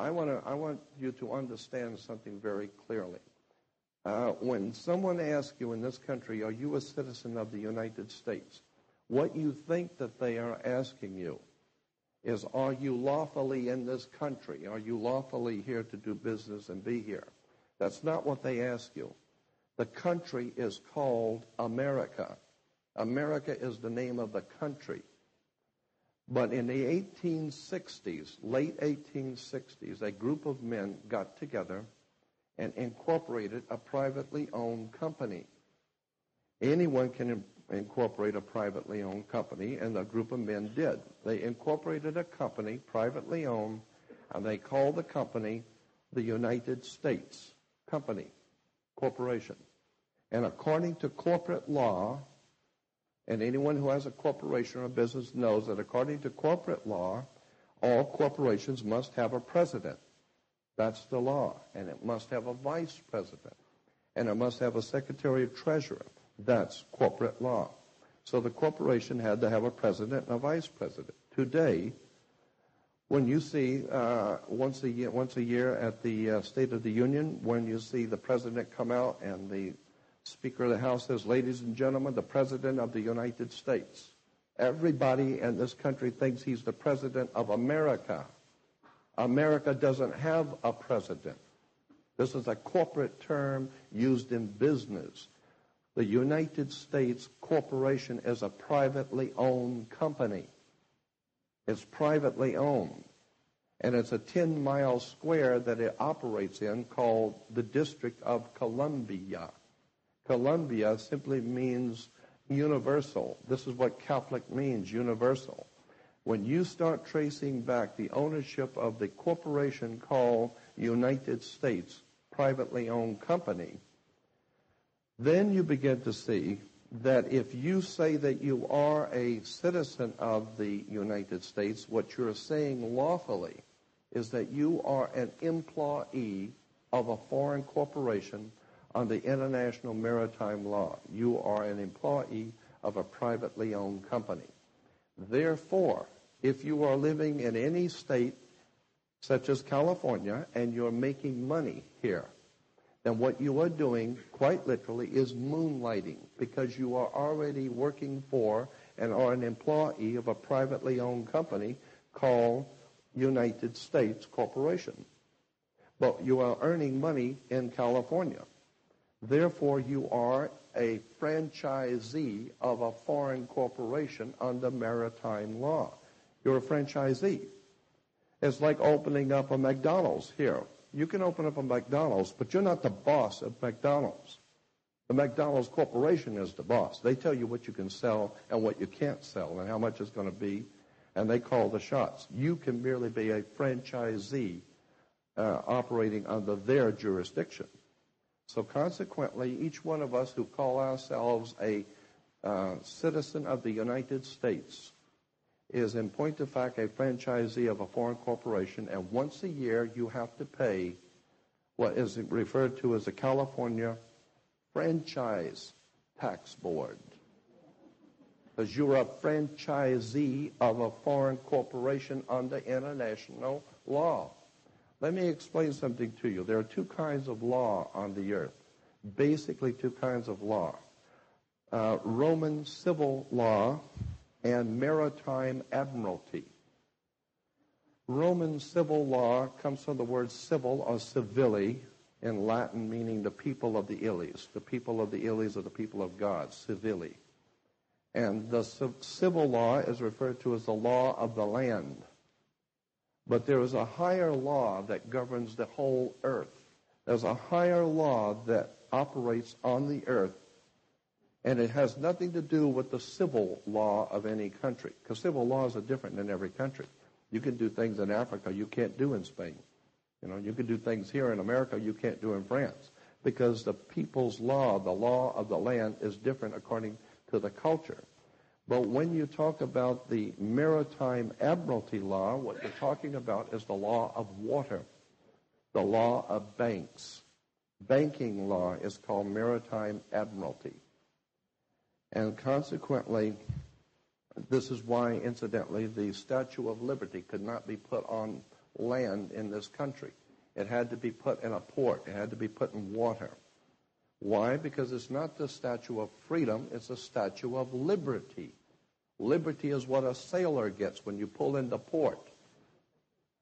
I want to I want you to understand something very clearly. Uh, when someone asks you in this country, "Are you a citizen of the United States?" What you think that they are asking you is, "Are you lawfully in this country? Are you lawfully here to do business and be here?" That's not what they ask you. The country is called America. America is the name of the country. But in the 1860s, late 1860s, a group of men got together and incorporated a privately owned company. Anyone can incorporate a privately owned company, and a group of men did. They incorporated a company, privately owned, and they called the company the United States Company Corporation. And according to corporate law, and anyone who has a corporation or a business knows that according to corporate law, all corporations must have a president. That's the law. And it must have a vice president. And it must have a secretary of treasurer. That's corporate law. So the corporation had to have a president and a vice president. Today, when you see uh, once a year, once a year at the uh, State of the Union, when you see the president come out and the Speaker of the House says, ladies and gentlemen, the President of the United States. Everybody in this country thinks he's the President of America. America doesn't have a president. This is a corporate term used in business. The United States Corporation is a privately owned company. It's privately owned. And it's a 10 mile square that it operates in called the District of Columbia. Columbia simply means universal. This is what Catholic means, universal. When you start tracing back the ownership of the corporation called United States privately owned company, then you begin to see that if you say that you are a citizen of the United States, what you're saying lawfully is that you are an employee of a foreign corporation under international maritime law. You are an employee of a privately owned company. Therefore, if you are living in any state such as California and you're making money here, then what you are doing, quite literally, is moonlighting because you are already working for and are an employee of a privately owned company called United States Corporation. But you are earning money in California. Therefore, you are a franchisee of a foreign corporation under maritime law. You're a franchisee. It's like opening up a McDonald's here. You can open up a McDonald's, but you're not the boss of McDonald's. The McDonald's Corporation is the boss. They tell you what you can sell and what you can't sell and how much it's going to be, and they call the shots. You can merely be a franchisee uh, operating under their jurisdiction. So consequently, each one of us who call ourselves a uh, citizen of the United States is in point of fact a franchisee of a foreign corporation, and once a year you have to pay what is referred to as the California Franchise Tax Board. Because you're a franchisee of a foreign corporation under international law. Let me explain something to you. There are two kinds of law on the earth. Basically, two kinds of law. Uh, Roman civil law and maritime admiralty. Roman civil law comes from the word civil or civili in Latin, meaning the people of the Illies. The people of the Illies are the people of God, civili. And the civil law is referred to as the law of the land. But there is a higher law that governs the whole earth. There's a higher law that operates on the earth, and it has nothing to do with the civil law of any country, because civil laws are different in every country. You can do things in Africa you can't do in Spain. You know, you can do things here in America you can't do in France, because the people's law, the law of the land, is different according to the culture. But when you talk about the maritime admiralty law, what you're talking about is the law of water, the law of banks. Banking law is called maritime admiralty. And consequently, this is why, incidentally, the Statue of Liberty could not be put on land in this country. It had to be put in a port. It had to be put in water. Why? Because it's not the statue of freedom, it's a statue of liberty. Liberty is what a sailor gets when you pull into port.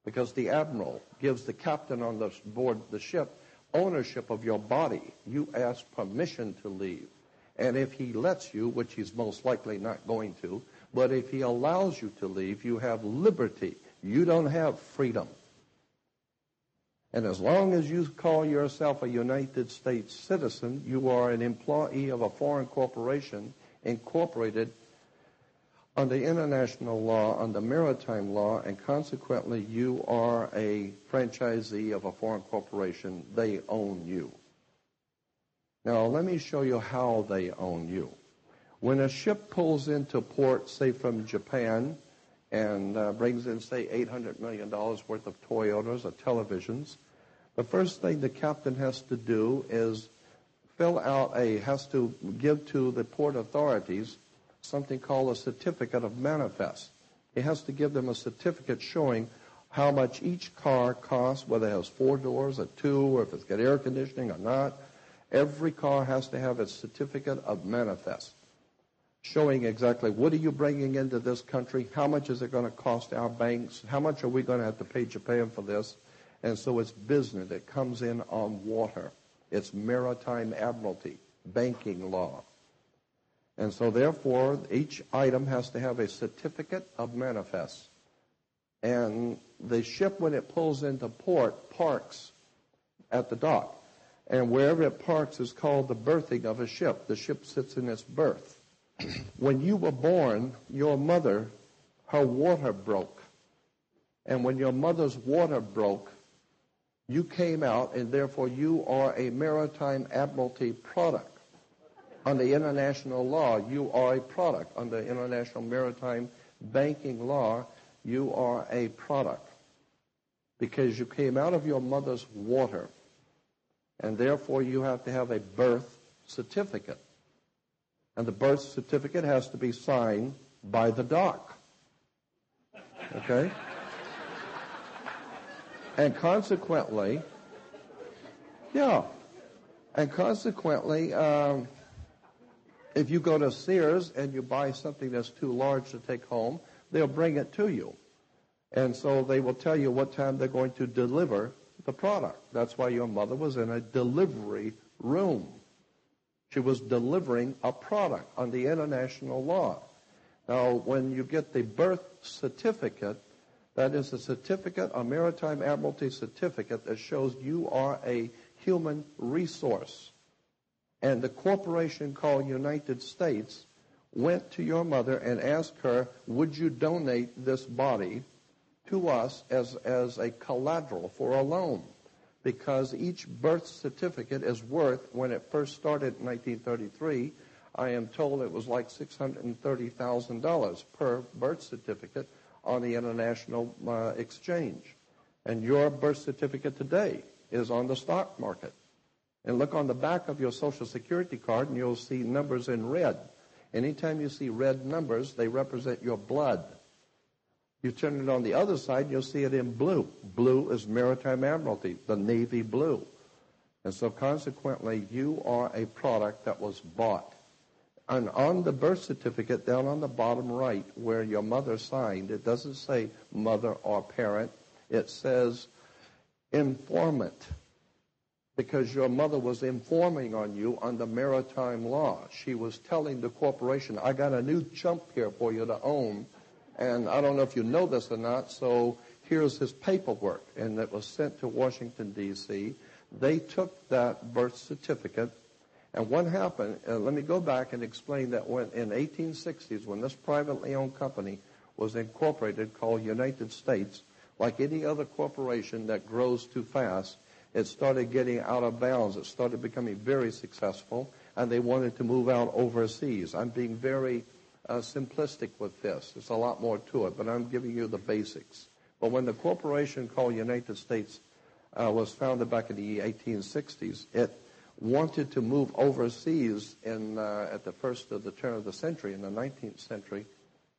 Because the admiral gives the captain on the board the ship ownership of your body. You ask permission to leave. And if he lets you, which he's most likely not going to, but if he allows you to leave, you have liberty. You don't have freedom. And as long as you call yourself a United States citizen, you are an employee of a foreign corporation incorporated under international law, under maritime law, and consequently you are a franchisee of a foreign corporation. They own you. Now, let me show you how they own you. When a ship pulls into port, say from Japan, and uh, brings in, say, $800 million worth of Toyotas or televisions, the first thing the captain has to do is fill out a, has to give to the port authorities something called a certificate of manifest. He has to give them a certificate showing how much each car costs, whether it has four doors or two, or if it's got air conditioning or not. Every car has to have its certificate of manifest showing exactly what are you bringing into this country, how much is it going to cost our banks, how much are we going to have to pay Japan for this. And so it's business. It comes in on water. It's maritime admiralty, banking law. And so therefore, each item has to have a certificate of manifest. And the ship, when it pulls into port, parks at the dock. And wherever it parks is called the berthing of a ship. The ship sits in its berth when you were born, your mother, her water broke. And when your mother's water broke, you came out, and therefore you are a maritime admiralty product. Under international law, you are a product. Under international maritime banking law, you are a product. Because you came out of your mother's water. And therefore you have to have a birth certificate and the birth certificate has to be signed by the doc. Okay? And consequently, yeah, and consequently, um, if you go to Sears and you buy something that's too large to take home, they'll bring it to you. And so they will tell you what time they're going to deliver the product. That's why your mother was in a delivery room. She was delivering a product on the international law. Now, when you get the birth certificate, that is a certificate, a maritime admiralty certificate that shows you are a human resource. And the corporation called United States went to your mother and asked her, would you donate this body to us as, as a collateral for a loan? because each birth certificate is worth, when it first started in 1933, I am told it was like $630,000 per birth certificate on the international uh, exchange. And your birth certificate today is on the stock market. And look on the back of your social security card and you'll see numbers in red. Anytime you see red numbers, they represent your blood. You turn it on the other side, you'll see it in blue. Blue is maritime admiralty, the navy blue. And so consequently, you are a product that was bought. And on the birth certificate, down on the bottom right, where your mother signed, it doesn't say mother or parent. It says informant. Because your mother was informing on you under maritime law. She was telling the corporation, I got a new chump here for you to own and I don't know if you know this or not, so here's his paperwork. And it was sent to Washington, D.C. They took that birth certificate. And what happened, uh, let me go back and explain that when in 1860s, when this privately owned company was incorporated called United States, like any other corporation that grows too fast, it started getting out of bounds. It started becoming very successful, and they wanted to move out overseas. I'm being very uh, simplistic with this. There's a lot more to it, but I'm giving you the basics. But when the corporation called United States uh, was founded back in the 1860s, it wanted to move overseas in, uh, at the first of the turn of the century, in the 19th century,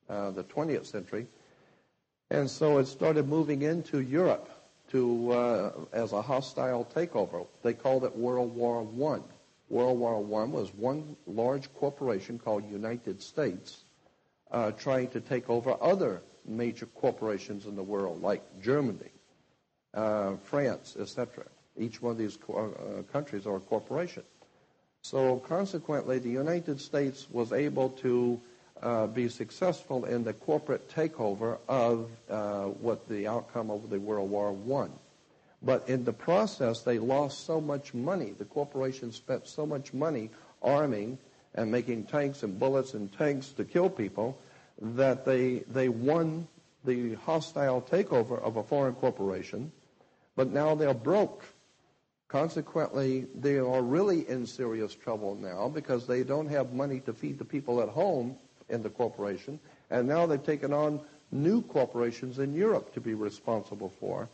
uh, the 20th century. And so it started moving into Europe to uh, as a hostile takeover. They called it World War One. World War One was one large corporation called United States uh, trying to take over other major corporations in the world, like Germany, uh, France, etc. Each one of these co- uh, countries are a corporation. So consequently, the United States was able to uh, be successful in the corporate takeover of uh, what the outcome of the World War One. But in the process, they lost so much money. The corporation spent so much money arming and making tanks and bullets and tanks to kill people that they, they won the hostile takeover of a foreign corporation, but now they're broke. Consequently, they are really in serious trouble now because they don't have money to feed the people at home in the corporation, and now they've taken on new corporations in Europe to be responsible for.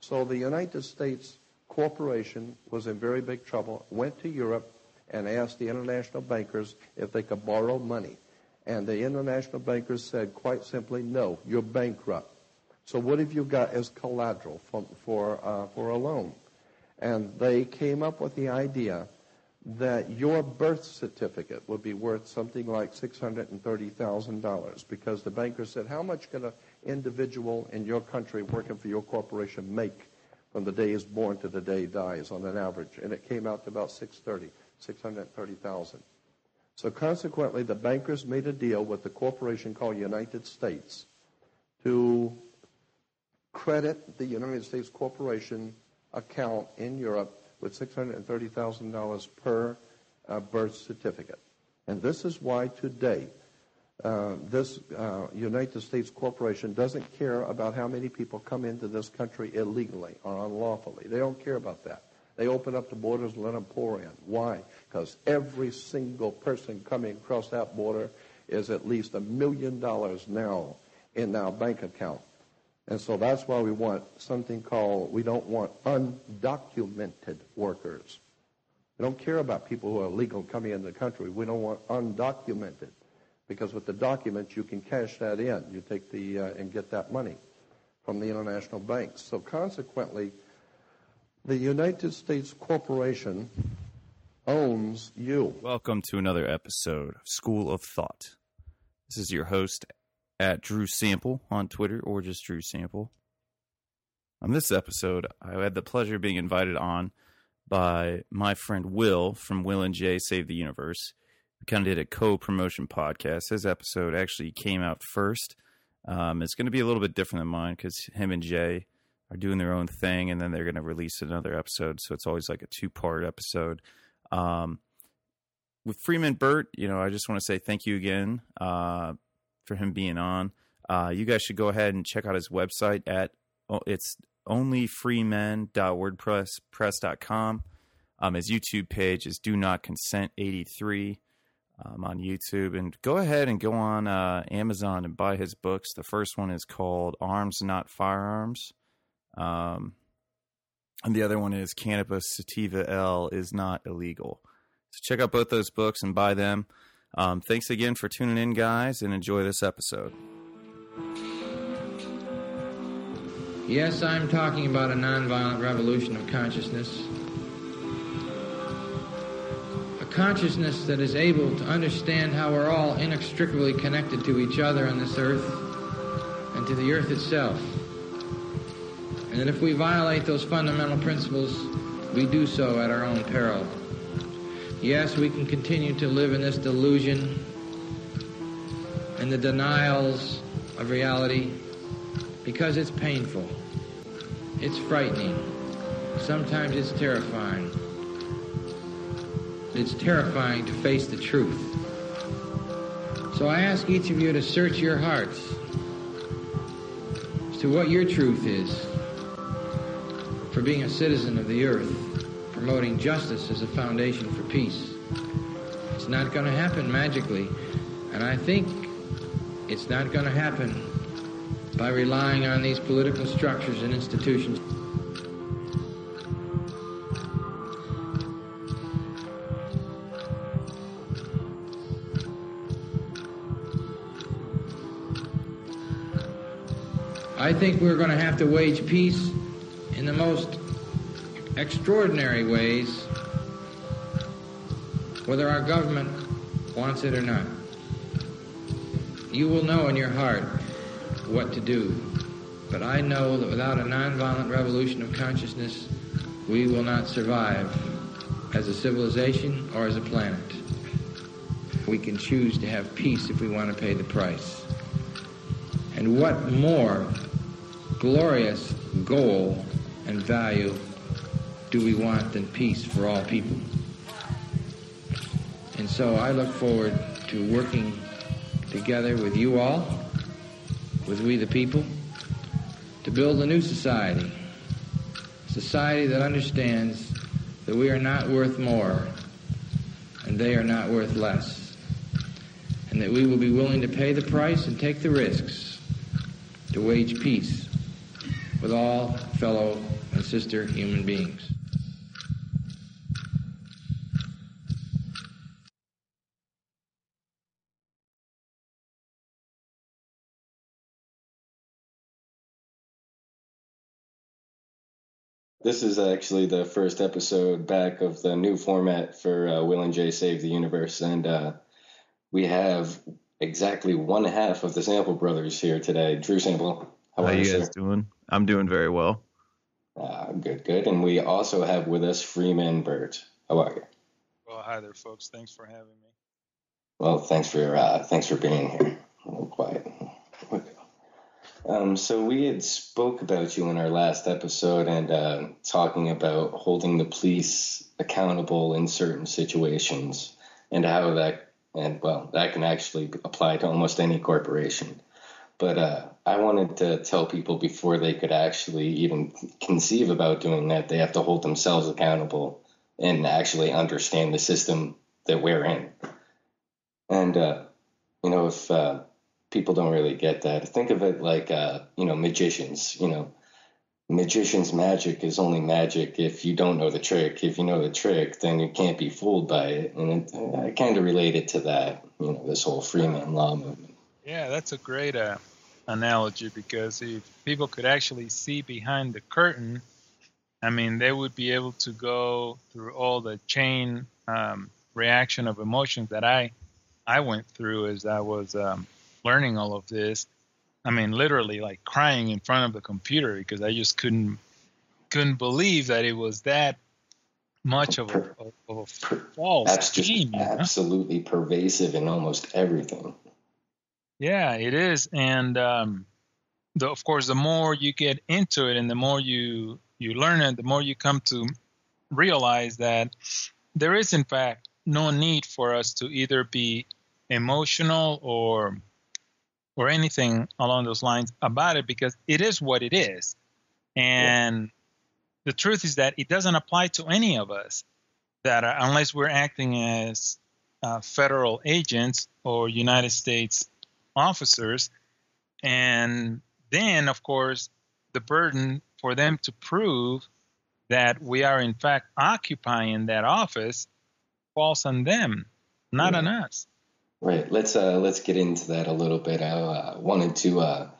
So the United States corporation was in very big trouble, went to Europe and asked the international bankers if they could borrow money. And the international bankers said quite simply, no, you're bankrupt. So what have you got as collateral for, for, uh, for a loan? And they came up with the idea that your birth certificate would be worth something like $630,000 because the banker said, how much can an individual in your country working for your corporation make from the day he's born to the day he dies on an average? And it came out to about 630, 630,000. So consequently, the bankers made a deal with the corporation called United States to credit the United States corporation account in Europe with $630,000 per uh, birth certificate. And this is why today uh, this uh, United States corporation doesn't care about how many people come into this country illegally or unlawfully. They don't care about that. They open up the borders and let them pour in. Why? Because every single person coming across that border is at least a million dollars now in our bank account. And so that's why we want something called, we don't want undocumented workers. We don't care about people who are legal coming into the country. We don't want undocumented. Because with the documents, you can cash that in. You take the, uh, and get that money from the international banks. So consequently, the United States corporation owns you. Welcome to another episode of School of Thought. This is your host at Drew Sample on Twitter or just Drew Sample. On this episode, I had the pleasure of being invited on by my friend Wil from Wil and Jay Save the Universe. We kind of did a co-promotion podcast. His episode actually came out first. Um, it's going to be a little bit different than mine because him and Jay are doing their own thing, and then they're going to release another episode. So it's always like a two part episode. Um, with Freeman Burt, you know, I just want to say thank you again uh, for him being on. Uh, you guys should go ahead and check out his website at oh, it's onlyfreemen.wordpress.com. Um, his YouTube page is Do Not Consent 83 um, on YouTube. And go ahead and go on uh, Amazon and buy his books. The first one is called Arms Not Firearms. Um, and the other one is Cannabis Sativa L is not illegal. So check out both those books and buy them. Um, thanks again for tuning in, guys, and enjoy this episode. Yes, I'm talking about a nonviolent revolution of consciousness. A consciousness that is able to understand how we're all inextricably connected to each other on this earth and to the earth itself. And that if we violate those fundamental principles, we do so at our own peril. Yes, we can continue to live in this delusion and the denials of reality because it's painful. It's frightening. Sometimes it's terrifying. It's terrifying to face the truth. So I ask each of you to search your hearts as to what your truth is for being a citizen of the earth, promoting justice as a foundation for peace. It's not going to happen magically, and I think it's not going to happen by relying on these political structures and institutions. I think we're going to have to wage peace in the most extraordinary ways, whether our government wants it or not. You will know in your heart what to do. But I know that without a nonviolent revolution of consciousness, we will not survive as a civilization or as a planet. We can choose to have peace if we want to pay the price. And what more glorious goal and value do we want than peace for all people? And so I look forward to working together with you all, with we the people, to build a new society. A society that understands that we are not worth more and they are not worth less. And that we will be willing to pay the price and take the risks to wage peace with all fellow and sister human beings. This is actually the first episode back of the new format for uh, Wil and Jay Save the Universe, and uh, we have exactly one half of the Sample Brothers here today. Drew Sample, how, how are you guys sir? doing? I'm doing very well. Uh, good, good. And we also have with us Freeman Burt. How are you? Well, hi there, folks. Thanks for having me. Well, thanks for uh, thanks for being here. A little quiet. Um, so we had spoke about you in our last episode and uh, talking about holding the police accountable in certain situations and how that and well that can actually apply to almost any corporation. But uh, I wanted to tell people before they could actually even conceive about doing that, they have to hold themselves accountable and actually understand the system that we're in. And uh, you know if uh, people don't really get that. Think of it like, uh, you know, magicians. You know, magician's magic is only magic if you don't know the trick. If you know the trick, then you can't be fooled by it. And it, I kind of related to that. You know, this whole freeman law movement. Yeah, that's a great uh, analogy because if people could actually see behind the curtain, I mean, they would be able to go through all the chain um, reaction of emotions that I I went through as I was um, learning all of this, I mean, literally like crying in front of the computer because I just couldn't couldn't believe that it was that much of a, of a false That's. Just absolutely know? pervasive in almost everything. Yeah, it is, and um, the, of course, the more you get into it, and the more you you learn it, the more you come to realize that there is, in fact, no need for us to either be emotional or or anything along those lines about it because it is what it is. And yeah. the truth is that it doesn't apply to any of us that are, unless we're acting as uh, federal agents or United States officers. And then, of course, the burden for them to prove that we are in fact occupying that office falls on them, not yeah. on us. Right. Let's uh, let's get into that a little bit. I uh, wanted to uh,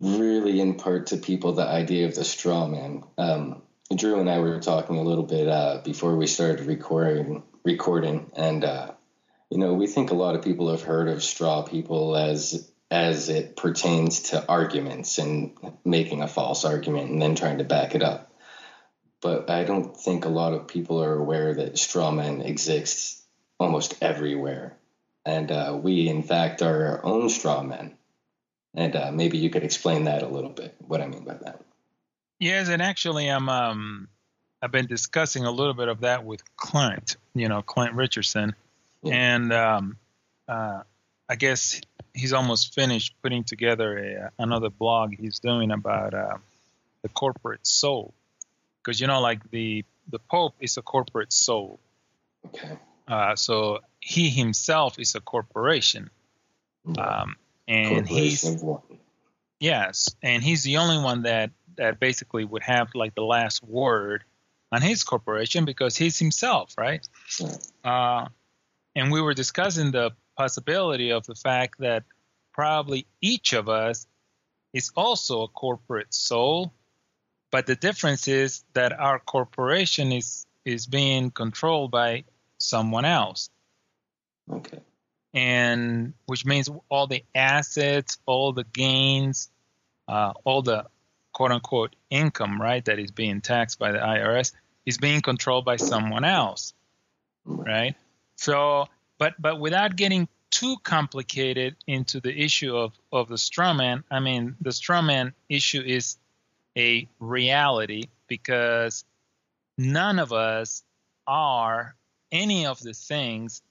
really impart to people the idea of the straw man. Um, Drew and I were talking a little bit uh, before we started recording, recording, and uh, you know we think a lot of people have heard of straw people as as it pertains to arguments and making a false argument and then trying to back it up. But I don't think a lot of people are aware that straw men exist almost everywhere and uh, we in fact are our own straw men. And uh, maybe you could explain that a little bit. What I mean by that. Yes, and actually, I'm um, I've been discussing a little bit of that with Clint. You know, Clint Richardson, yeah. and um, uh, I guess he's almost finished putting together a, another blog he's doing about uh, the corporate soul, because you know, like the the Pope is a corporate soul. Okay. Uh, so he himself is a corporation, um, and he's yes, and he's the only one that that basically would have like the last word on his corporation because he's himself, right? Uh, and we were discussing the possibility of the fact that probably each of us is also a corporate soul, but the difference is that our corporation is is being controlled by someone else. Okay. And which means all the assets, all the gains, uh, all the quote unquote income, right, that is being taxed by the IRS is being controlled by someone else, right? So, but but without getting too complicated into the issue of of the strawman, I mean, the strawman issue is a reality because none of us are any of the things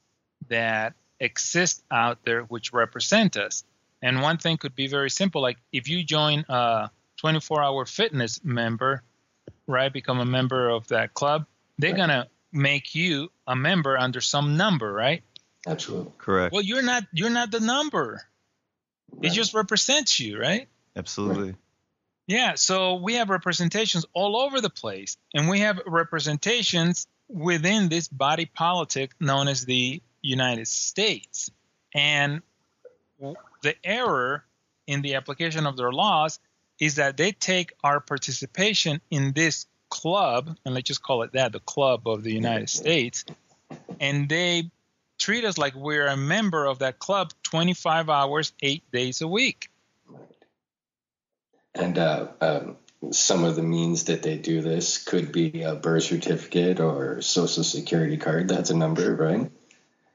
that exist out there which represent us. And one thing could be very simple, like if you join a 24-hour fitness member, right, become a member of that club, they're Right. gonna make you a member under some number, right? Absolutely. Correct. Well, you're not you're not the number. It just represents you, right? Absolutely. Yeah, so we have representations all over the place, and we have representations within this body politic known as the United States. And the error in the application of their laws is that they take our participation in this club, and let's just call it that, the club of the United States, and they treat us like we're a member of that club 25 hours, eight days a week. And uh, um, some of the means that they do this could be a birth certificate or social security card. That's a number, right?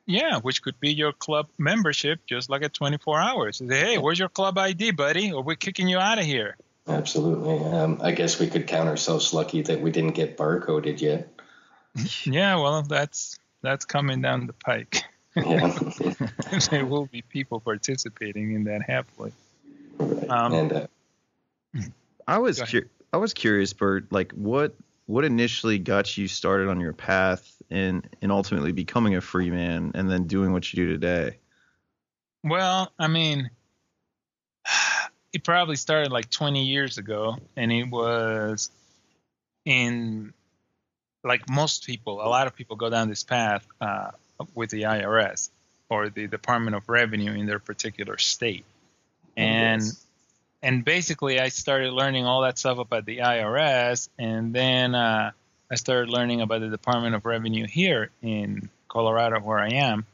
Yeah, which could be your club membership, just like at 24 hours. Say, hey, where's your club ID, buddy? Or we're kicking you out of here. Absolutely. Um, I guess we could count ourselves lucky that we didn't get barcoded yet. Yeah, well, that's that's coming down the pike. Yeah. there will be people participating in that happily. right. Um, and uh, I was cur- I was curious, Burt. Like, what what initially got you started on your path in in ultimately becoming a free man and then doing what you do today? Well, I mean, it probably started like 20 years ago, and it was in like most people, a lot of people go down this path uh, with the IRS or the Department of Revenue in their particular state, and yes. And basically I started learning all that stuff about the IRS, and then uh, I started learning about the Department of Revenue here in Colorado, where I am,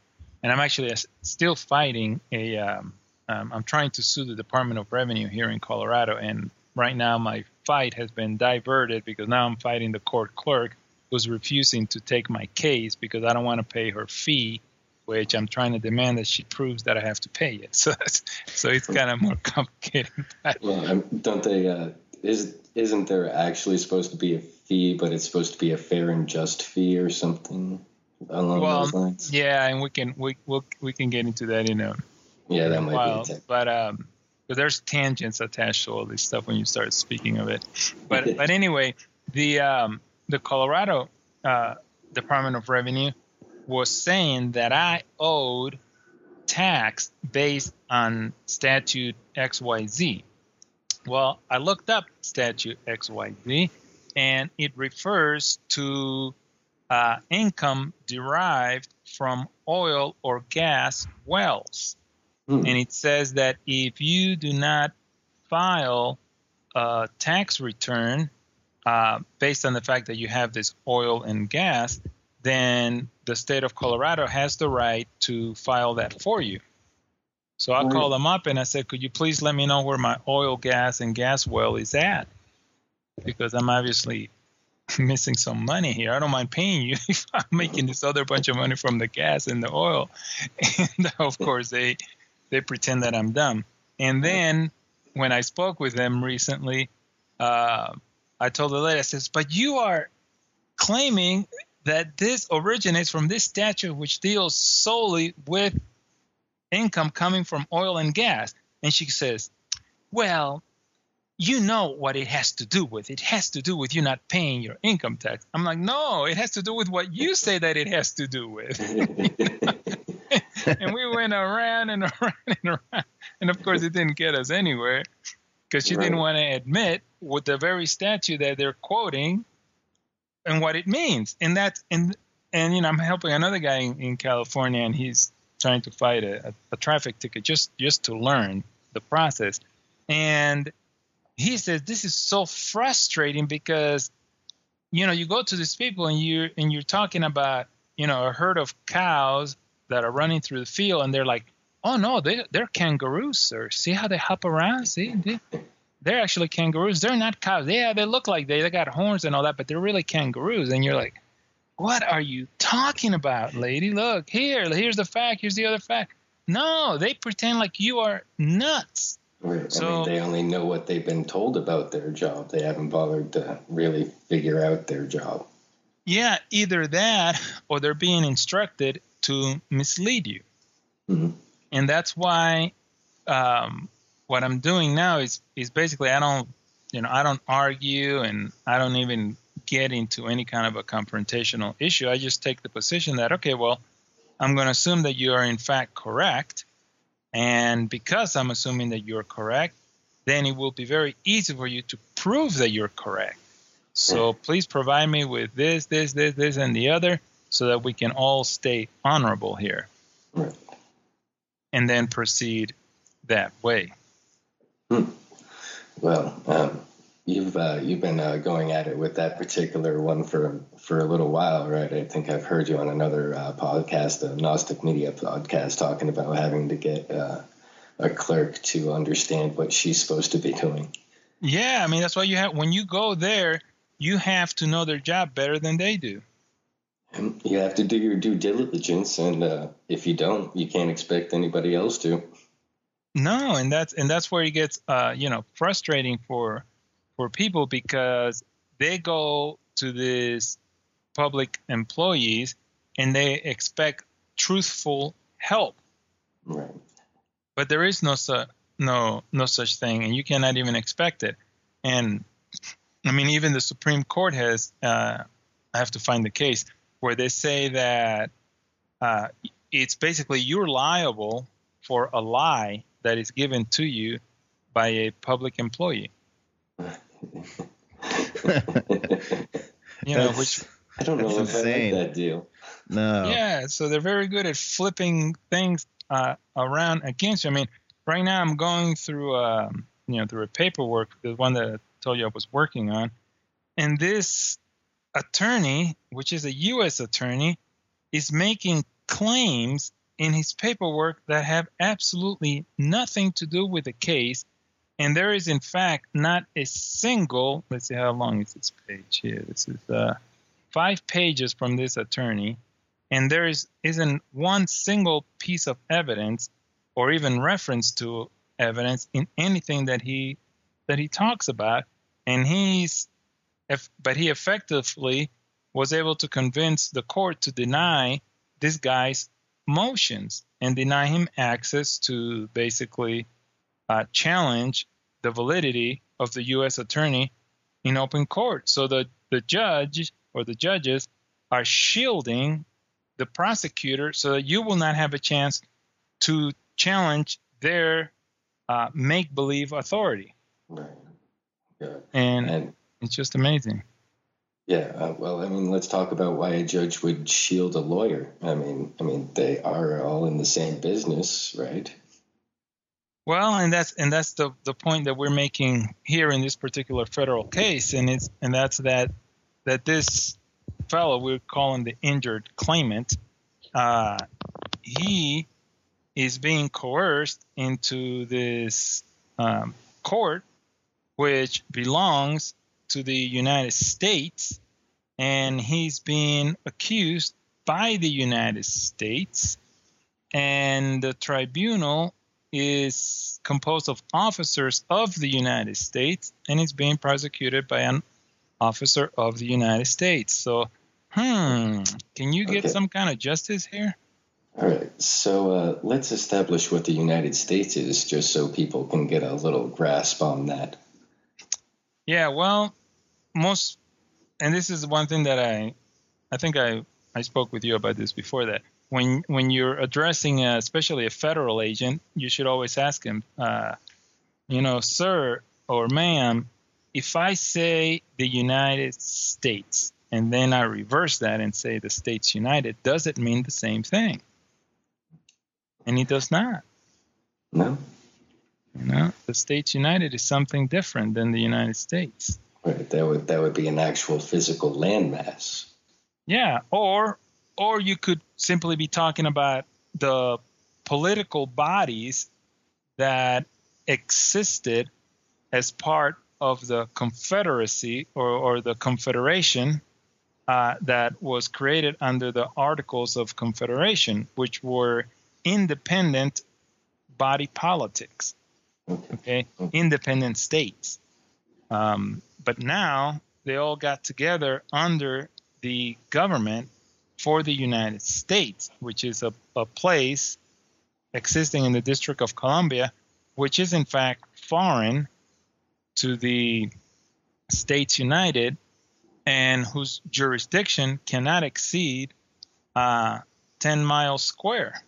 and I'm actually still fighting a. Um, um, I'm trying to sue the Department of Revenue here in Colorado, and right now my fight has been diverted because now I'm fighting the court clerk who's refusing to take my case because I don't want to pay her fee, which I'm trying to demand that she proves that I have to pay it. So that's, so it's kind of more complicated. well, don't they? Uh, is isn't there actually supposed to be a fee, but it's supposed to be a fair and just fee or something along Well, those lines? yeah, and we can we we'll, we can get into that in a Yeah, that might while, be. But um, but there's tangents attached to all this stuff when you start speaking of it. But but anyway, the um, the Colorado uh, Department of Revenue was saying that I owed tax based on statute XYZ. Well, I looked up statute XYZ, and it refers to uh, income derived from oil or gas wells. Hmm. And it says that if you do not file a tax return uh, based on the fact that you have this oil and gas, then the state of Colorado has the right to file that for you. So I called them up and I said, Could you please let me know where my oil, gas, and gas well is at? Because I'm obviously missing some money here. I don't mind paying you if I'm making this other bunch of money from the gas and the oil. And of course, they they pretend that I'm dumb. And then when I spoke with them recently, uh, I told the lady, I says, "But you are claiming that this originates from this statute, which deals solely with income coming from oil and gas." And she says, "Well." You know what it has to do with. It has to do with you not paying your income tax. I'm like, no, it has to do with what you say that it has to do with. and we went around and around and around. And of course, it didn't get us anywhere because she didn't want to admit with the very statute that they're quoting and what it means. And that's and and you know, I'm helping another guy in, in California, and he's trying to fight a, a, a traffic ticket just just to learn the process. And he says this is so frustrating because you know you go to these people and you and you're talking about you know a herd of cows that are running through the field and they're like oh no they they're kangaroos sir see how they hop around see they're actually kangaroos they're not cows yeah they look like they they got horns and all that but they're really kangaroos and you're like what are you talking about lady look here here's the fact here's the other fact no they pretend like you are nuts Right. So- I mean, they only know what they've been told about their job. They haven't bothered to really figure out their job. Yeah, either that or they're being instructed to mislead you. Mhm. And that's why um, what I'm doing now is is basically I don't you know I don't argue and I don't even get into any kind of a confrontational issue. I just take the position that okay, well, I'm going to assume that you are in fact correct, and because I'm assuming that you're correct, then it will be very easy for you to prove that you're correct. So please provide me with this, this, this, this, and the other, so that we can all stay honorable here, and then proceed that way. Well, um, you've uh, you've been uh, going at it with that particular one for for a little while, right? I think I've heard you on another uh, podcast, a Gnostic Media podcast, talking about having to get uh, a clerk to understand what she's supposed to be doing. Yeah, I mean that's why you have when you go there, you have to know their job better than they do. You have to do your due diligence, and uh, if you don't, you can't expect anybody else to. No, and that's and that's where it gets uh, you know frustrating for for people because they go to these public employees and they expect truthful help, Right. but there is no su- no no such thing, and you cannot even expect it. And I mean, even the Supreme Court has uh, I have to find the case where they say that uh, it's basically you're liable for a lie that is given to you by a public employee. You know, which I don't know That's if I like that deal. no. yeah, so they're very good at flipping things uh, around against you. I mean, right now I'm going through um, you know through a paperwork, the one that I told you I was working on, and this attorney, which is a U.S. attorney, is making claims in his paperwork that have absolutely nothing to do with the case. And there is, in fact, not a single, let's see, how long is this page here? This is uh, five pages from this attorney. And there is, isn't one single piece of evidence or even reference to evidence in anything that he that he talks about. And he's, but he effectively was able to convince the court to deny this guy's motions and deny him access to basically uh, challenge the validity of the U.S. attorney in open court. So the, the judge or the judges are shielding the prosecutor so that you will not have a chance to challenge their uh, make believe authority. Right. Yeah. And And it's just amazing. Yeah, uh, well, I mean, let's talk about why a judge would shield a lawyer. I mean, I mean, they are all in the same business, right? Well, and that's and that's the the point that we're making here in this particular federal case, and it's and that's that that this fellow we're calling the injured claimant, uh, he is being coerced into this um, court, which belongs to the United States, and he's being accused by the United States, and the tribunal is composed of officers of the United States and is being prosecuted by an officer of the United States. So, hmm, can you get Okay. some kind of justice here? All right. So uh, let's establish what the United States is, just so people can get a little grasp on that. Yeah, well, most, and this is one thing that I, I think I, I spoke with you about this before that when when you're addressing, especially a federal agent, you should always ask him, uh, you know, sir or ma'am, if I say the United States and then I reverse that and say the States United, does it mean the same thing? And he does not. No. You know, the States United is something different than the United States. Right. That would that would be an actual physical landmass. Yeah, or or you could simply be talking about the political bodies that existed as part of the Confederacy or, or the Confederation uh, that was created under the Articles of Confederation, which were independent body politics, okay, independent states. Um, but now they all got together under the government for the United States, which is a, a place existing in the District of Columbia, which is in fact foreign to the States United and whose jurisdiction cannot exceed uh, 10 miles square.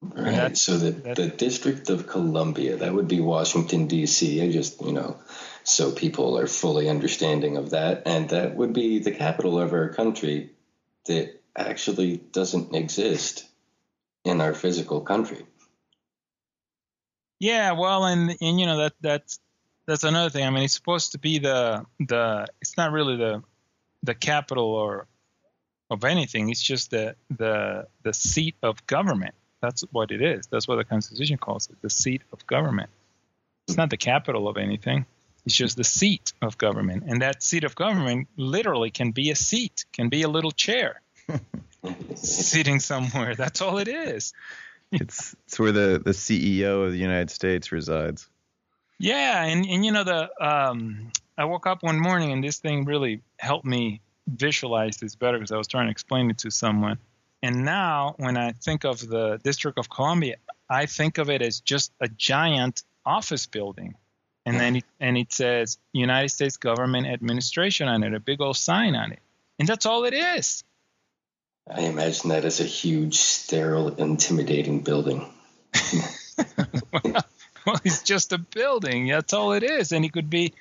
Right. So the, the District of Columbia, that would be Washington, D.C. I just, you know, so people are fully understanding of that. And that would be the capital of our country that actually doesn't exist in our physical country. Yeah, well, and and you know that that's that's another thing. I mean, it's supposed to be the the. It's not really the the capital or of anything. It's just the the the seat of government. That's what it is. That's what the Constitution calls it, the seat of government. It's not the capital of anything. It's just the seat of government, and that seat of government literally can be a seat, can be a little chair, sitting somewhere. That's all it is. It's it's where the the CEO of the United States resides. Yeah, and and you know the um, I woke up one morning and this thing really helped me visualize this better because I was trying to explain it to someone. And now when I think of the District of Columbia, I think of it as just a giant office building. And then it, and it says United States Government Administration on it, a big old sign on it. And that's all it is. I imagine that as a huge, sterile, intimidating building. well, well, it's just a building. That's all it is. And it could be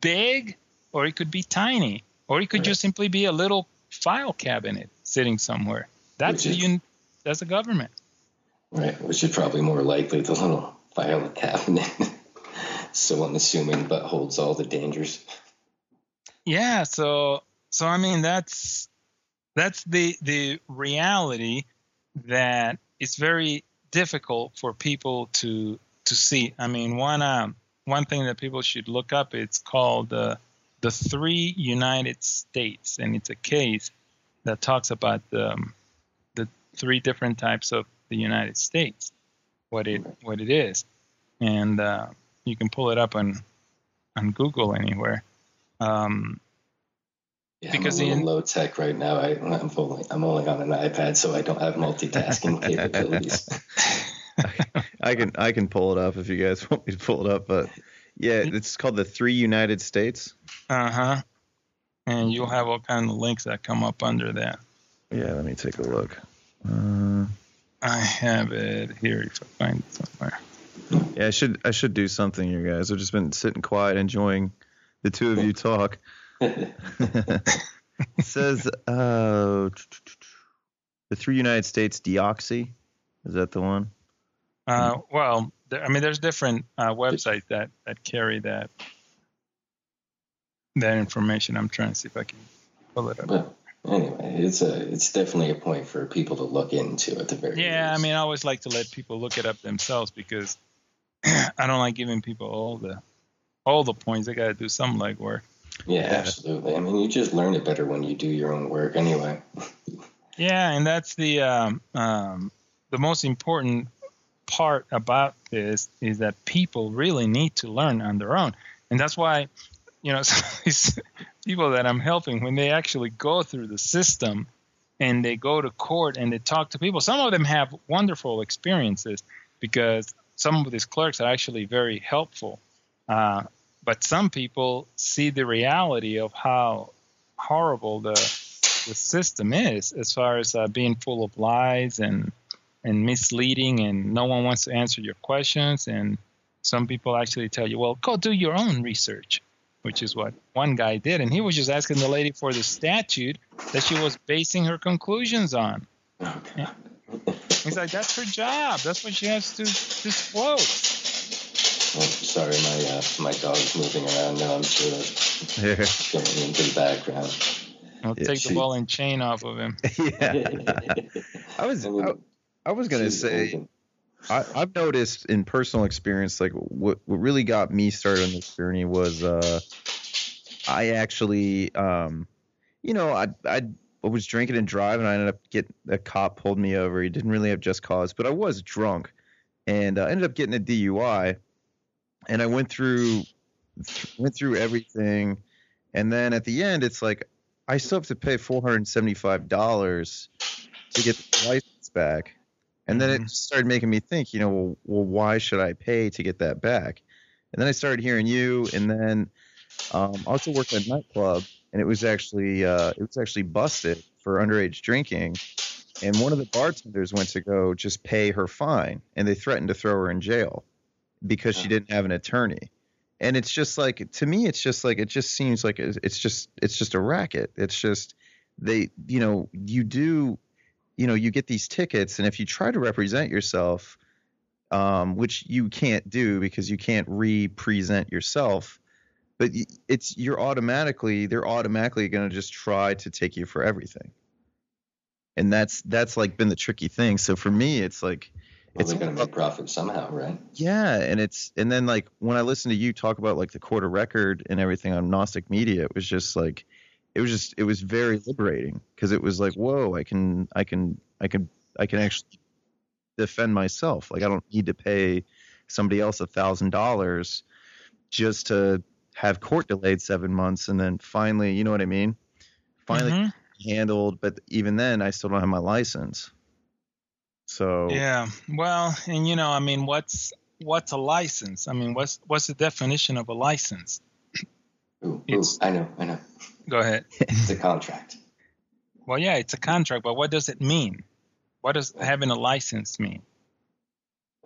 big or it could be tiny or it could right. just simply be a little file cabinet sitting somewhere. That's is, a that's a government. Right, which is probably more likely the little file cabinet. so unassuming, but holds all the dangers. Yeah, so so I mean that's that's the the reality that it's very difficult for people to to see. I mean, one um, one thing that people should look up. It's called uh, the Three United States, and it's a case that talks about the um, the three different types of the United States, what it what it is, and uh, you can pull it up on on Google anywhere. Um, yeah, because I'm a little low tech right now. I, am only I'm only on an iPad, so I don't have multitasking capabilities. I can I can pull it up if you guys want me to pull it up, but yeah, it's called the Three United States. Uh huh. And you'll have all kind of links that come up under that. Yeah, let me take a look. Uh, I have it here if I find it somewhere. Yeah, I should I should do something here, guys. I've just been sitting quiet, enjoying the two of you talk. it says uh, the three United States deoxy. Is that the one? Uh, well, I mean, there's different uh, websites that, that carry that that information. I'm trying to see if I can pull it up. Anyway, it's a it's definitely a point for people to look into at the very. Yeah, least. I mean, I always like to let people look it up themselves because I don't like giving people all the all the points. They got to do some legwork. Yeah, absolutely. I mean, you just learn it better when you do your own work, anyway. yeah, and that's the um, um, the most important part about this is that people really need to learn on their own, and that's why you know these people that I'm helping when they actually go through the system and they go to court and they talk to people. Some of them have wonderful experiences because some of these clerks are actually very helpful. Uh, but some people see the reality of how horrible the the system is as far as uh, being full of lies and and misleading and no one wants to answer your questions and some people actually tell you well go do your own research which is what one guy did and he was just asking the lady for the statute that she was basing her conclusions on he's like that's her job that's what she has to disclose sorry, my uh, my dog's moving around now. I'm sure that's going into the background. I'll Yeah, take she- the ball and chain off of him. yeah. I was I, I was gonna say old I, I've noticed in personal experience, like what what really got me started on this journey was uh, I actually, um, you know, I I was drinking and driving. I ended up getting a cop pulled me over. He didn't really have just cause, but I was drunk, and uh, ended up getting a DUI. And I went through went through everything, and then at the end, it's like I still have to pay four hundred seventy five dollars to get the license back. And then it Mhm. just started making me think, you know, well, well, why should I pay to get that back? And then I started hearing you, and then um, I also worked at a nightclub, and it was actually uh, it was actually busted for underage drinking. And one of the bartenders went to go just pay her fine, and they threatened to throw her in jail because she didn't have an attorney. And it's just like to me, it's just like it just seems like it's it's just it's just a racket. It's just they, you know, you do you know you get these tickets and if you try to represent yourself um, which you can't do because you can't re-present yourself but it's you're automatically they're automatically going to just try to take you for everything and that's that's like been the tricky thing so for me it's like Well, it's going to make profit somehow, right? yeah and it's and then like when i listen to you talk about like the court of record and everything on gnostic media it was just like it was just it was very liberating because it was like whoa i can i can i can i can actually defend myself like i don't need to pay somebody else a thousand dollars just to have court delayed seven months and then finally you know what i mean finally Mhm. handled but even then i still don't have my license so Yeah. Well, and you know, I mean, what's what's a license? I mean, what's what's the definition of a license? Ooh, ooh, It's- I know, I know. Go ahead. It's a contract. Well, yeah, it's a contract, but what does it mean? What does having a license mean,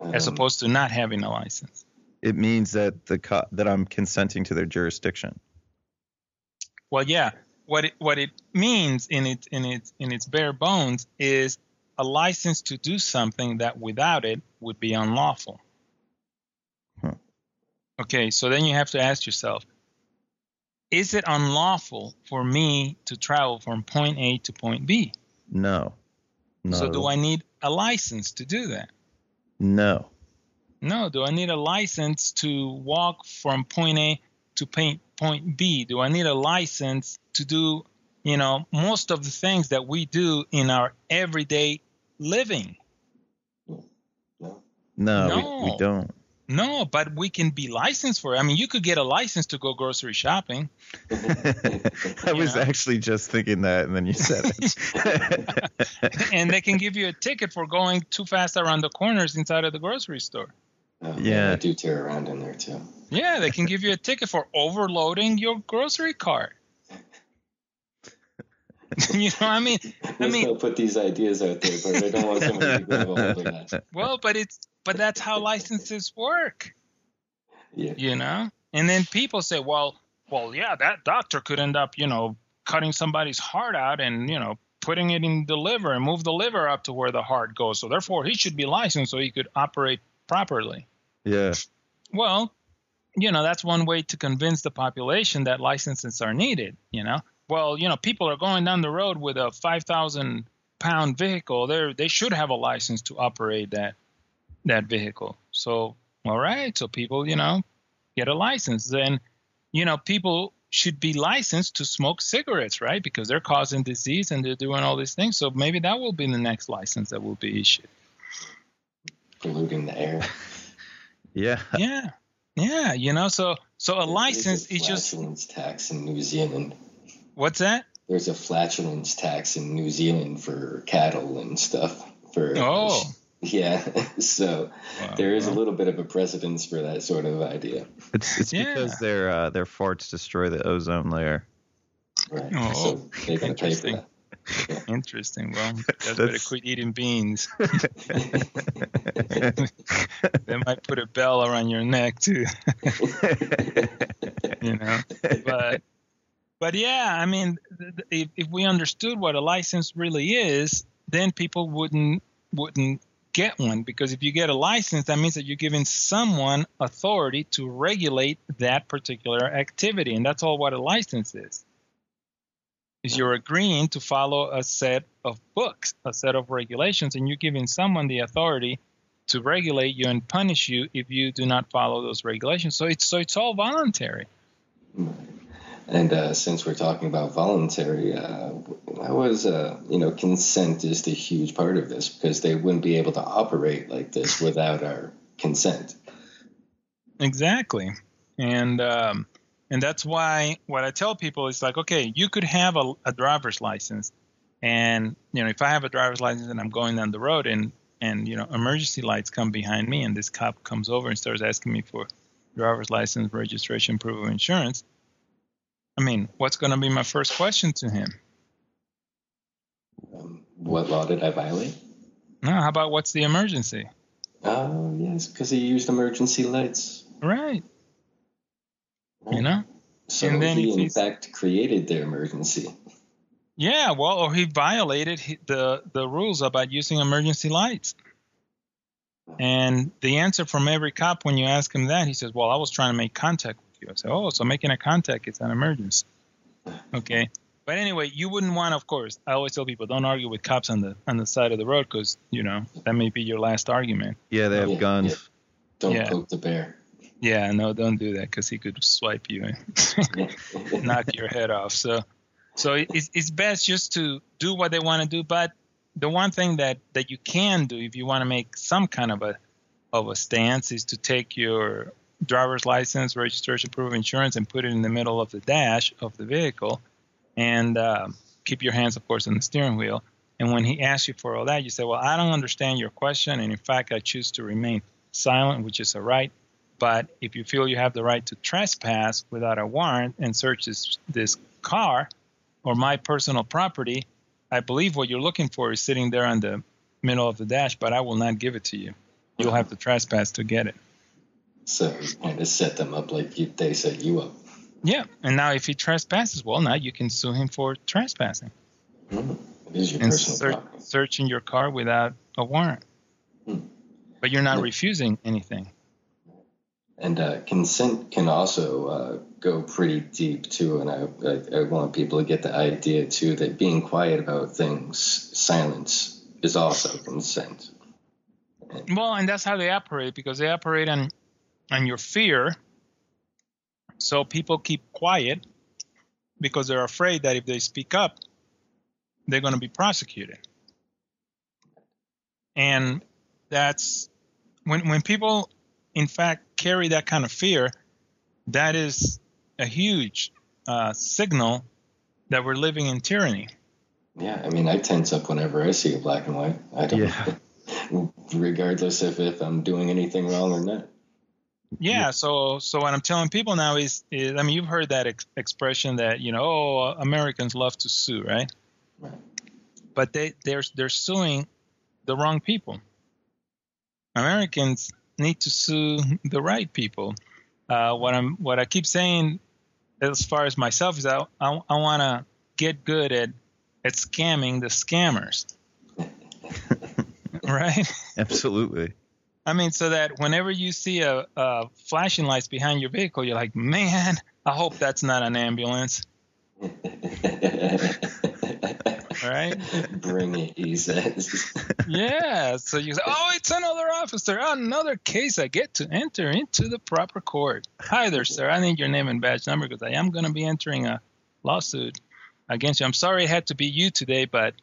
as Um, opposed to not having a license? it means that the co- that i'm consenting to their jurisdiction Well, yeah. What it what it means in its in its in its bare bones is a license to do something that without it would be unlawful. Huh. Okay, so then you have to ask yourself: Is it unlawful for me to travel from point A to point B? No. No. So do I need a license to do that? No. No. Do I need a license to walk from point A to point point B? Do I need a license to do, you know, most of the things that we do in our everyday living? No. No, No. We, we don't. No, but we can be licensed for it. I mean, you could get a license to go grocery shopping. I was know? actually just thinking that, and then you said it. and they can give you a ticket for going too fast around the corners inside of the grocery store. Oh, Yeah. I do tear around in there too. Yeah, they can give you a ticket for overloading your grocery cart. you know, I mean, I Let's mean, put these ideas out there, but I don't want somebody to grab a of that. well, but it's but that's how licenses work, Yeah. you know. And then people say, well, well, yeah, that doctor could end up, you know, cutting somebody's heart out and you know putting it in the liver and move the liver up to where the heart goes. So therefore, he should be licensed so he could operate properly. yeah. Well, you know, that's one way to convince the population that licenses are needed, you know. Well, you know, people are going down the road with a 5,000 pound vehicle. They they should have a license to operate that that vehicle. So, all right, so people, you know, get a license. Then, you know, people should be licensed to smoke cigarettes, right? Because they're causing disease and they're doing all these things. So maybe that will be the next license that will be issued. Polluting the air. Yeah. Yeah. Yeah, you know, so so a license There's is a just flatulence tax in New Zealand. what's that? There's a flatulence tax in New Zealand for cattle and stuff. For Oh. yeah. So Wow, there is a little bit of a precedence for that sort of idea. It's it's Yeah. because their uh, their farts destroy the ozone layer. Right. Oh, so they're going to pay for interesting. that. Interesting. Well, you guys better That's- quit eating beans. they might put a bell around your neck too, you know. But but yeah, I mean, th- th- if, if we understood what a license really is, then people wouldn't wouldn't get one because if you get a license, that means that you're giving someone authority to regulate that particular activity, and that's all what a license is. Is you're agreeing to follow a set of books, a set of regulations, and you're giving someone the authority to regulate you and punish you if you do not follow those regulations. So it's so it's all voluntary. And uh, since we're talking about voluntary, uh, I was, uh, you know, consent is the huge part of this because they wouldn't be able to operate like this without our consent. Exactly, and um, and that's why what I tell people is like, okay, you could have a, a driver's license, and you know, if I have a driver's license and I'm going down the road and and you know, emergency lights come behind me, and this cop comes over and starts asking me for driver's license, registration, proof of insurance I mean, what's going to be my first question to him? Um, what law did I violate? No, how about what's the emergency? Oh, yes, because he used emergency lights. Right. right. You know? So and then he, in fact, created the emergency. Yeah, well, or he violated the, the rules about using emergency lights. And the answer from every cop when you ask him that, he says, Well, I was trying to make contact you. I say, oh, so making a contact is an emergency. Okay. But anyway, you wouldn't want, of course. I always tell people don't argue with cops on the on the side of the road because you know that may be your last argument. Yeah, they have yeah, guns. Yeah. Don't yeah. poke the bear. Yeah, no, don't do that because he could swipe you and knock your head off. So, so it's it's best just to do what they want to do. But the one thing that that you can do if you want to make some kind of a of a stance is to take your driver's license, registration, proof of insurance, and put it in the middle of the dash of the vehicle, and uh, keep your hands, of course, on the steering wheel. And when he asks you for all that, you say, "Well, I don't understand your question, and in fact, I choose to remain silent, which is a right. But if you feel you have the right to trespass without a warrant and search this this car or my personal property, I believe what you're looking for is sitting there on the middle of the dash, but I will not give it to you. You'll have to trespass to get it." So you kind of set them up like you, they set you up. Yeah, and now if he trespasses, well, now you can sue him for trespassing. Mm, it is your and personal ser- searching your car without a warrant. Mm. But you're not yeah. refusing anything. And uh, consent can also uh, go pretty deep too. And I, I, I want people to get the idea too that being quiet about things, silence, is also consent. Well, and that's how they operate because they operate on and your fear. So people keep quiet because they're afraid that if they speak up, they're going to be prosecuted. And that's when when people in fact carry that kind of fear, that is a huge uh, signal that we're living in tyranny. Yeah, I mean, I tense up whenever I see a black and white. I don't, yeah. regardless if, if I'm doing anything wrong or not. Yeah, so so what I'm telling people now is, is I mean, you've heard that ex- expression that you know, oh, Americans love to sue, right? Right. But they they're they're suing the wrong people. Americans need to sue the right people. Uh, what I'm what I keep saying, as far as myself, is I I, I want to get good at at scamming the scammers. right? Absolutely. I mean, so that whenever you see a, a flashing lights behind your vehicle, you're like, man, I hope that's not an ambulance. right? Bring it, he says. yeah. So you say, oh, it's another officer. Another case I get to enter into the proper court. Hi there, sir. I need your name and badge number because I am going to be entering a lawsuit against you. I'm sorry it had to be you today, but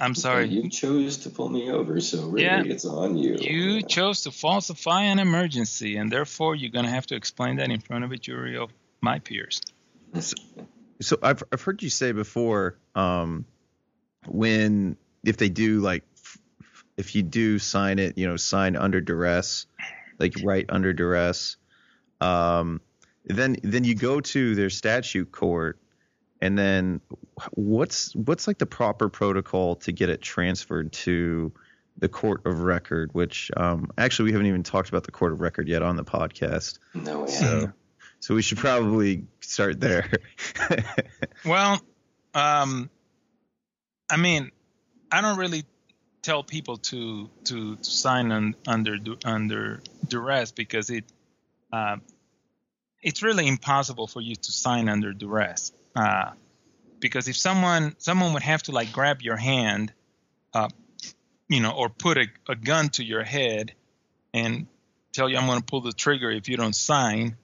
I'm sorry. You chose to pull me over, so really yeah, it's on you. You chose to falsify an emergency, and therefore you're going to have to explain that in front of a jury of my peers. So, so I've I've heard you say before, um, when if they do like if you do sign it, you know, sign under duress, like right under duress, um, then then you go to their statute court and then what's what's like the proper protocol to get it transferred to the court of record? Which um, actually we haven't even talked about the court of record yet on the podcast. No, so so we should probably start there. well, um, I mean, I don't really tell people to to, to sign on, under under duress because it uh, it's really impossible for you to sign under duress. Uh, because if someone someone would have to like grab your hand, uh, you know, or put a, a gun to your head and tell you I'm going to pull the trigger if you don't sign.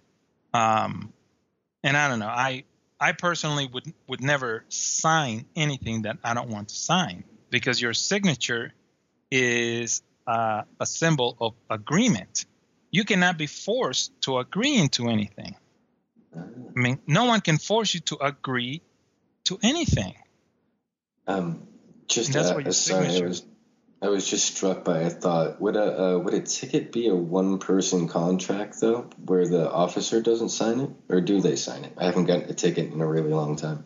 Um, and I don't know. I I personally would would never sign anything that I don't want to sign because your signature is uh, a symbol of agreement. You cannot be forced to agree into anything. I mean, no one can force you to agree to anything. Um, just uh, sorry, I was I was just struck by a thought. Would a uh, would a ticket be a one person contract though, where the officer doesn't sign it, or do they sign it? I haven't gotten a ticket in a really long time.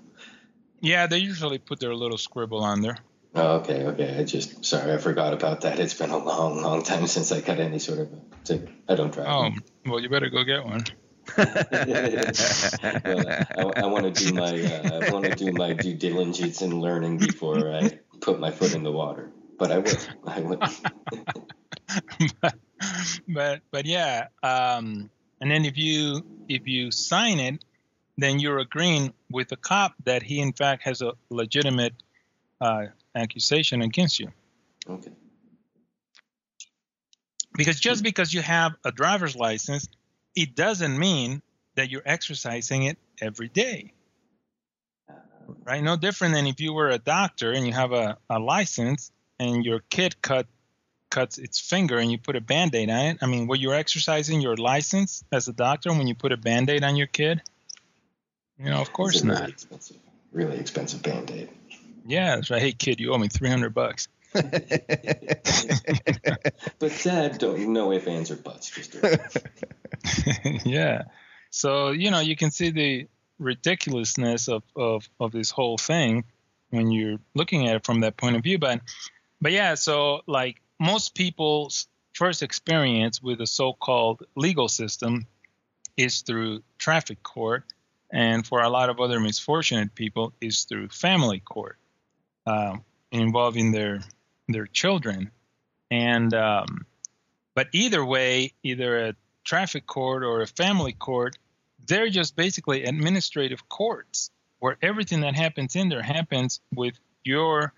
Yeah, they usually put their little scribble on there. Oh, okay, okay. I just sorry, I forgot about that. It's been a long, long time since I got any sort of a ticket. I don't drive. Oh, well, you better go get one. Well, I, I want to do my uh, I want to do my due diligence in learning before I put my foot in the water. But I would. I would. but, but but yeah, um, and then if you if you sign it, then you're agreeing with the cop that he in fact has a legitimate uh, accusation against you. Okay. Because just because you have a driver's license, it doesn't mean that you're exercising it every day. Right? No different than if you were a doctor and you have a, a license and your kid cut cuts its finger and you put a band-aid on it. I mean, were you exercising your license as a doctor when you put a band-aid on your kid? You know, of course really not. Expensive, really expensive band-aid. Yeah, that's right. Hey, kid, you owe me three hundred bucks. but dad, don't no if ands or buts. Just yeah. So you know you can see the ridiculousness of, of of this whole thing when you're looking at it from that point of view. But but yeah, so like most people's first experience with the so-called legal system is through traffic court, and for a lot of other misfortunate people is through family court, uh, involving their their children. And um, but either way, either a traffic court or a family court, they're just basically administrative courts where everything that happens in there happens with your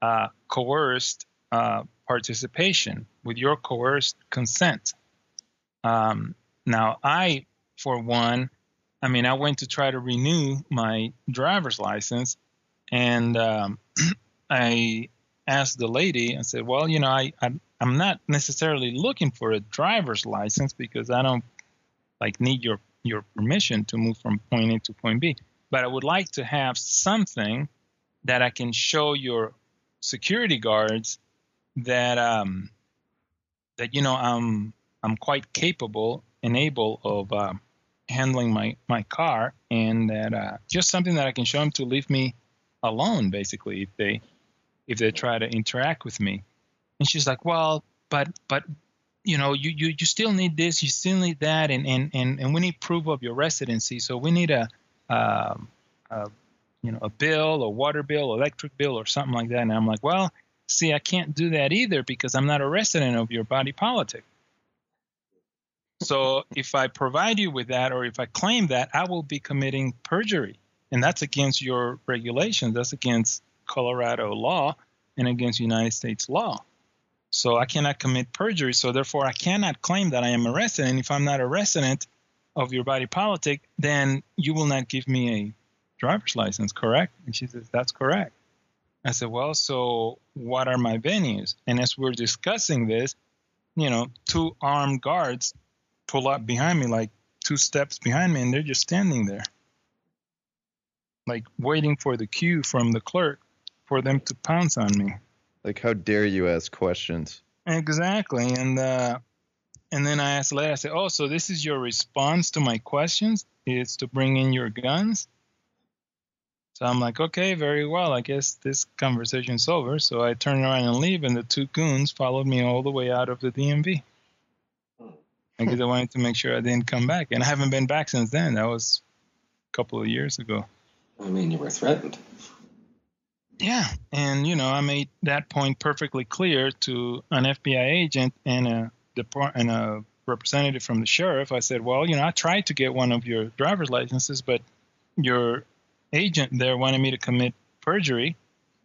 uh, coerced uh, participation, with your coerced consent. Um, now, I, for one, I mean, I went to try to renew my driver's license, and um, I asked the lady, and said, well, you know, I, I I'm not necessarily looking for a driver's license because I don't like need your your permission to move from point A to point B. But I would like to have something that I can show your security guards that um that you know I'm I'm quite capable and able of uh, handling my my car, and that uh, just something that I can show them to leave me alone, basically, if they if they try to interact with me. And she's like, well, but but you know, you, you, you still need this, you still need that, and, and, and, and we need proof of your residency. So we need a, um, a you know, a bill, a water bill, electric bill, or something like that. And I'm like, well, see, I can't do that either because I'm not a resident of your body politic. So if I provide you with that, or if I claim that, I will be committing perjury, and that's against your regulations. That's against Colorado law and against United States law. So I cannot commit perjury. So therefore, I cannot claim that I am a resident. If I'm not a resident of your body politic, then you will not give me a driver's license, correct? And she says, That's correct. I said, Well, so what are my venues? And as we're discussing this, you know, two armed guards pull up behind me, like two steps behind me, and they're just standing there, like waiting for the cue from the clerk for them to pounce on me. Like, how dare you ask questions? Exactly, and uh, and then I asked later. I said, "Oh, so this is your response to my questions? It's to bring in your guns?" So I'm like, "Okay, very well. I guess this conversation's over." So I turn around and leave, and the two goons followed me all the way out of the DMV. Because I wanted to make sure I didn't come back, and I haven't been back since then. That was a couple of years ago. I mean, you were threatened. Yeah, and you know, I made that point perfectly clear to an FBI agent and a depart and a representative from the sheriff. I said, "Well, you know, I tried to get one of your driver's licenses, but your agent there wanted me to commit perjury,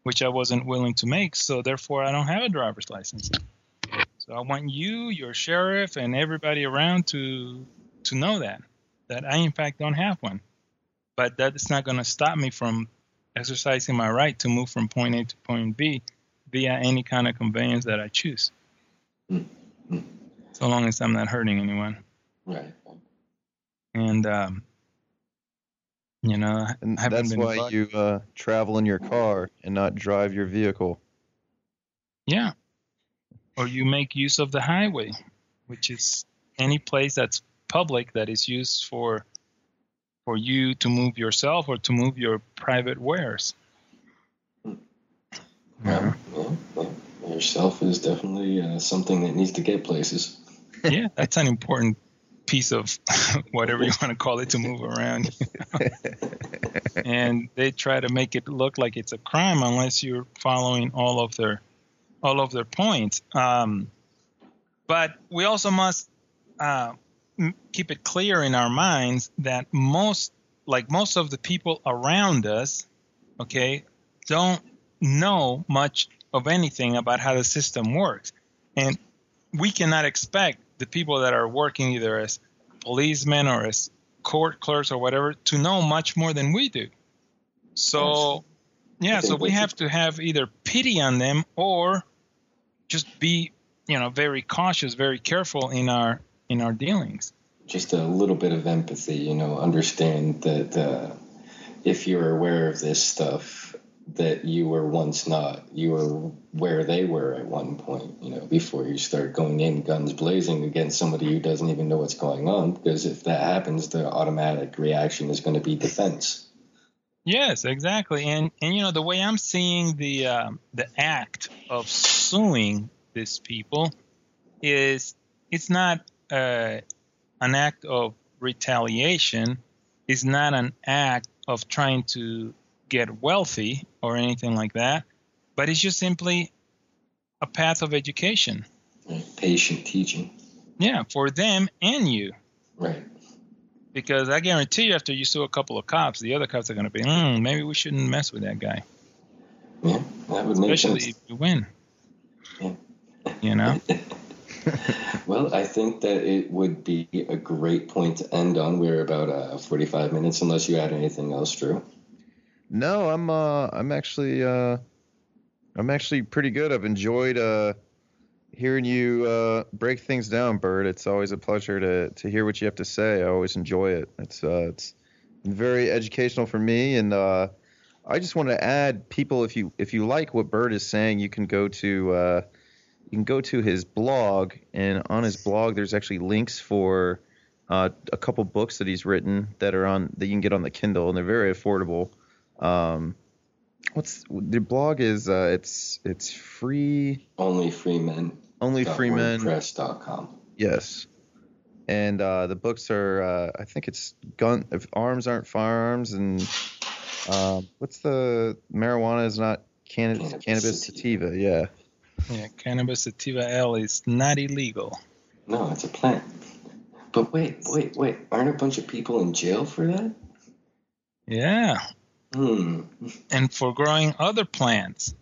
which I wasn't willing to make. So therefore, I don't have a driver's license. So I want you, your sheriff, and everybody around to to know that that I in fact don't have one. But that's not going to stop me from exercising my right to move from point A to point B via any kind of conveyance that I choose. Mm-hmm. So long as I'm not hurting anyone. Right. And um, you know, And that's why bugged. you uh, travel in your car and not drive your vehicle. Yeah. Or you make use of the highway, which is any place that's public that is used for for you to move yourself or to move your private wares. Yeah. yeah. Yourself is definitely uh, something that needs to get places. yeah, that's an important piece of whatever you want to call it to move around. and they try to make it look like it's a crime unless you're following all of their all of their points. Um, but we also must uh, keep it clear in our minds that most, like most of the people around us, okay, don't know much of anything about how the system works, and we cannot expect the people that are working either as policemen or as court clerks or whatever to know much more than we do. So, yeah, so we have to have either pity on them or just be, you know, very cautious, very careful in our in our dealings. Just a little bit of empathy, you know, understand that uh, if you're aware of this stuff, that you were once not. You were where they were at one point, you know, before you start going in guns blazing against somebody who doesn't even know what's going on. Because if that happens, the automatic reaction is going to be defense. Yes, exactly. And and you know the way I'm seeing the um, the act of suing these people is it's not uh, an act of retaliation. It's not an act of trying to get wealthy or anything like that. But it's just simply a path of education. Patient teaching. Yeah, for them and you. Right. Because I guarantee you, after you sue a couple of cops, the other cops are going to be, hmm, maybe we shouldn't mess with that guy. Yeah, that would make especially sense. if you win. Yeah. You know? Well, I think that it would be a great point to end on. We're about uh, 45 minutes, unless you add anything else, Drew. No, I'm uh I'm actually uh I'm actually pretty good. I've enjoyed uh hearing you uh break things down, Burt. It's always a pleasure to to hear what you have to say. I always enjoy it. It's uh it's very educational for me and I just want to add people if you if you like what Burt is saying, you can go to you can go to his blog and on his blog there's actually links for uh, a couple books that he's written that are on that you can get on the Kindle and they're very affordable. Um, what's the blog is uh, it's it's free Only freemen. only free men Press.com. yes and uh, the books are uh, I think it's gun if arms aren't firearms and um, what's the marijuana is not cannabis Cannabis cannabis sativa yeah Yeah, cannabis sativa L is not illegal. No, it's a plant. But wait, wait, wait. Aren't a bunch of people in jail for that? Yeah. Hmm. And for growing other plants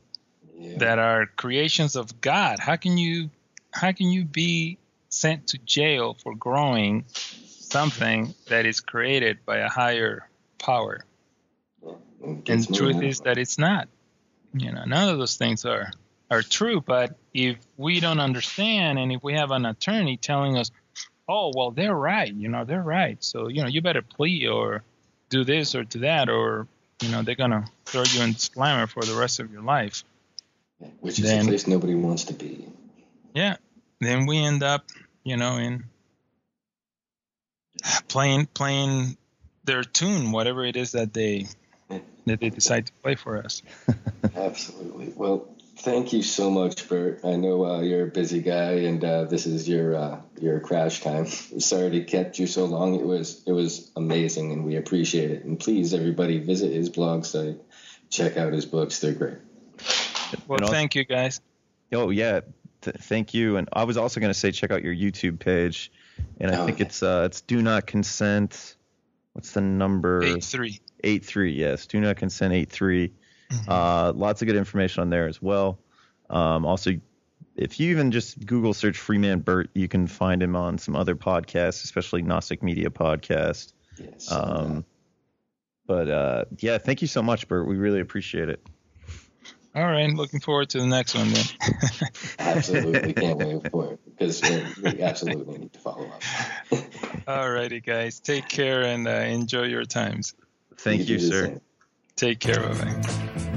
Yeah. that are creations of God, how can you how can you be sent to jail for growing something that is created by a higher power? And the truth is that it's not. You know, none of those things are are true. But if we don't understand, and if we have an attorney telling us, "Oh, well, they're right," you know, they're right. So you know, you better plea or do this or do that, or you know, they're gonna throw you in slammer for the rest of your life. Which is then- a place nobody wants to be. Yeah. Then we end up, you know, in playing playing their tune, whatever it is that they that they decide to play for us. Absolutely. Well, thank you so much, Burt. I know uh, you're a busy guy, and uh, this is your uh, your crash time. Sorry to kept you so long. It was it was amazing, and we appreciate it. And please, everybody, visit his blog site, check out his books. They're great. Well, also- thank you guys. Oh yeah, Th- thank you. And I was also going to say check out your YouTube page, and I Oh, think yeah. it's uh it's do not consent. What's the number? Eight three. Eight three. Yes, do not consent. Eight three. Mhm. Uh, lots of good information on there as well. Um, also, if you even just Google search Freeman Burt, you can find him on some other podcasts, especially Gnostic Media podcast. Yes. Um, but uh, yeah, thank you so much, Burt. We really appreciate it. All right, looking forward to the next one then. absolutely can't wait for it because we, we absolutely need to follow up. All righty, guys. Take care and uh, enjoy your times. Thank you, do the sir. Take care. of bye.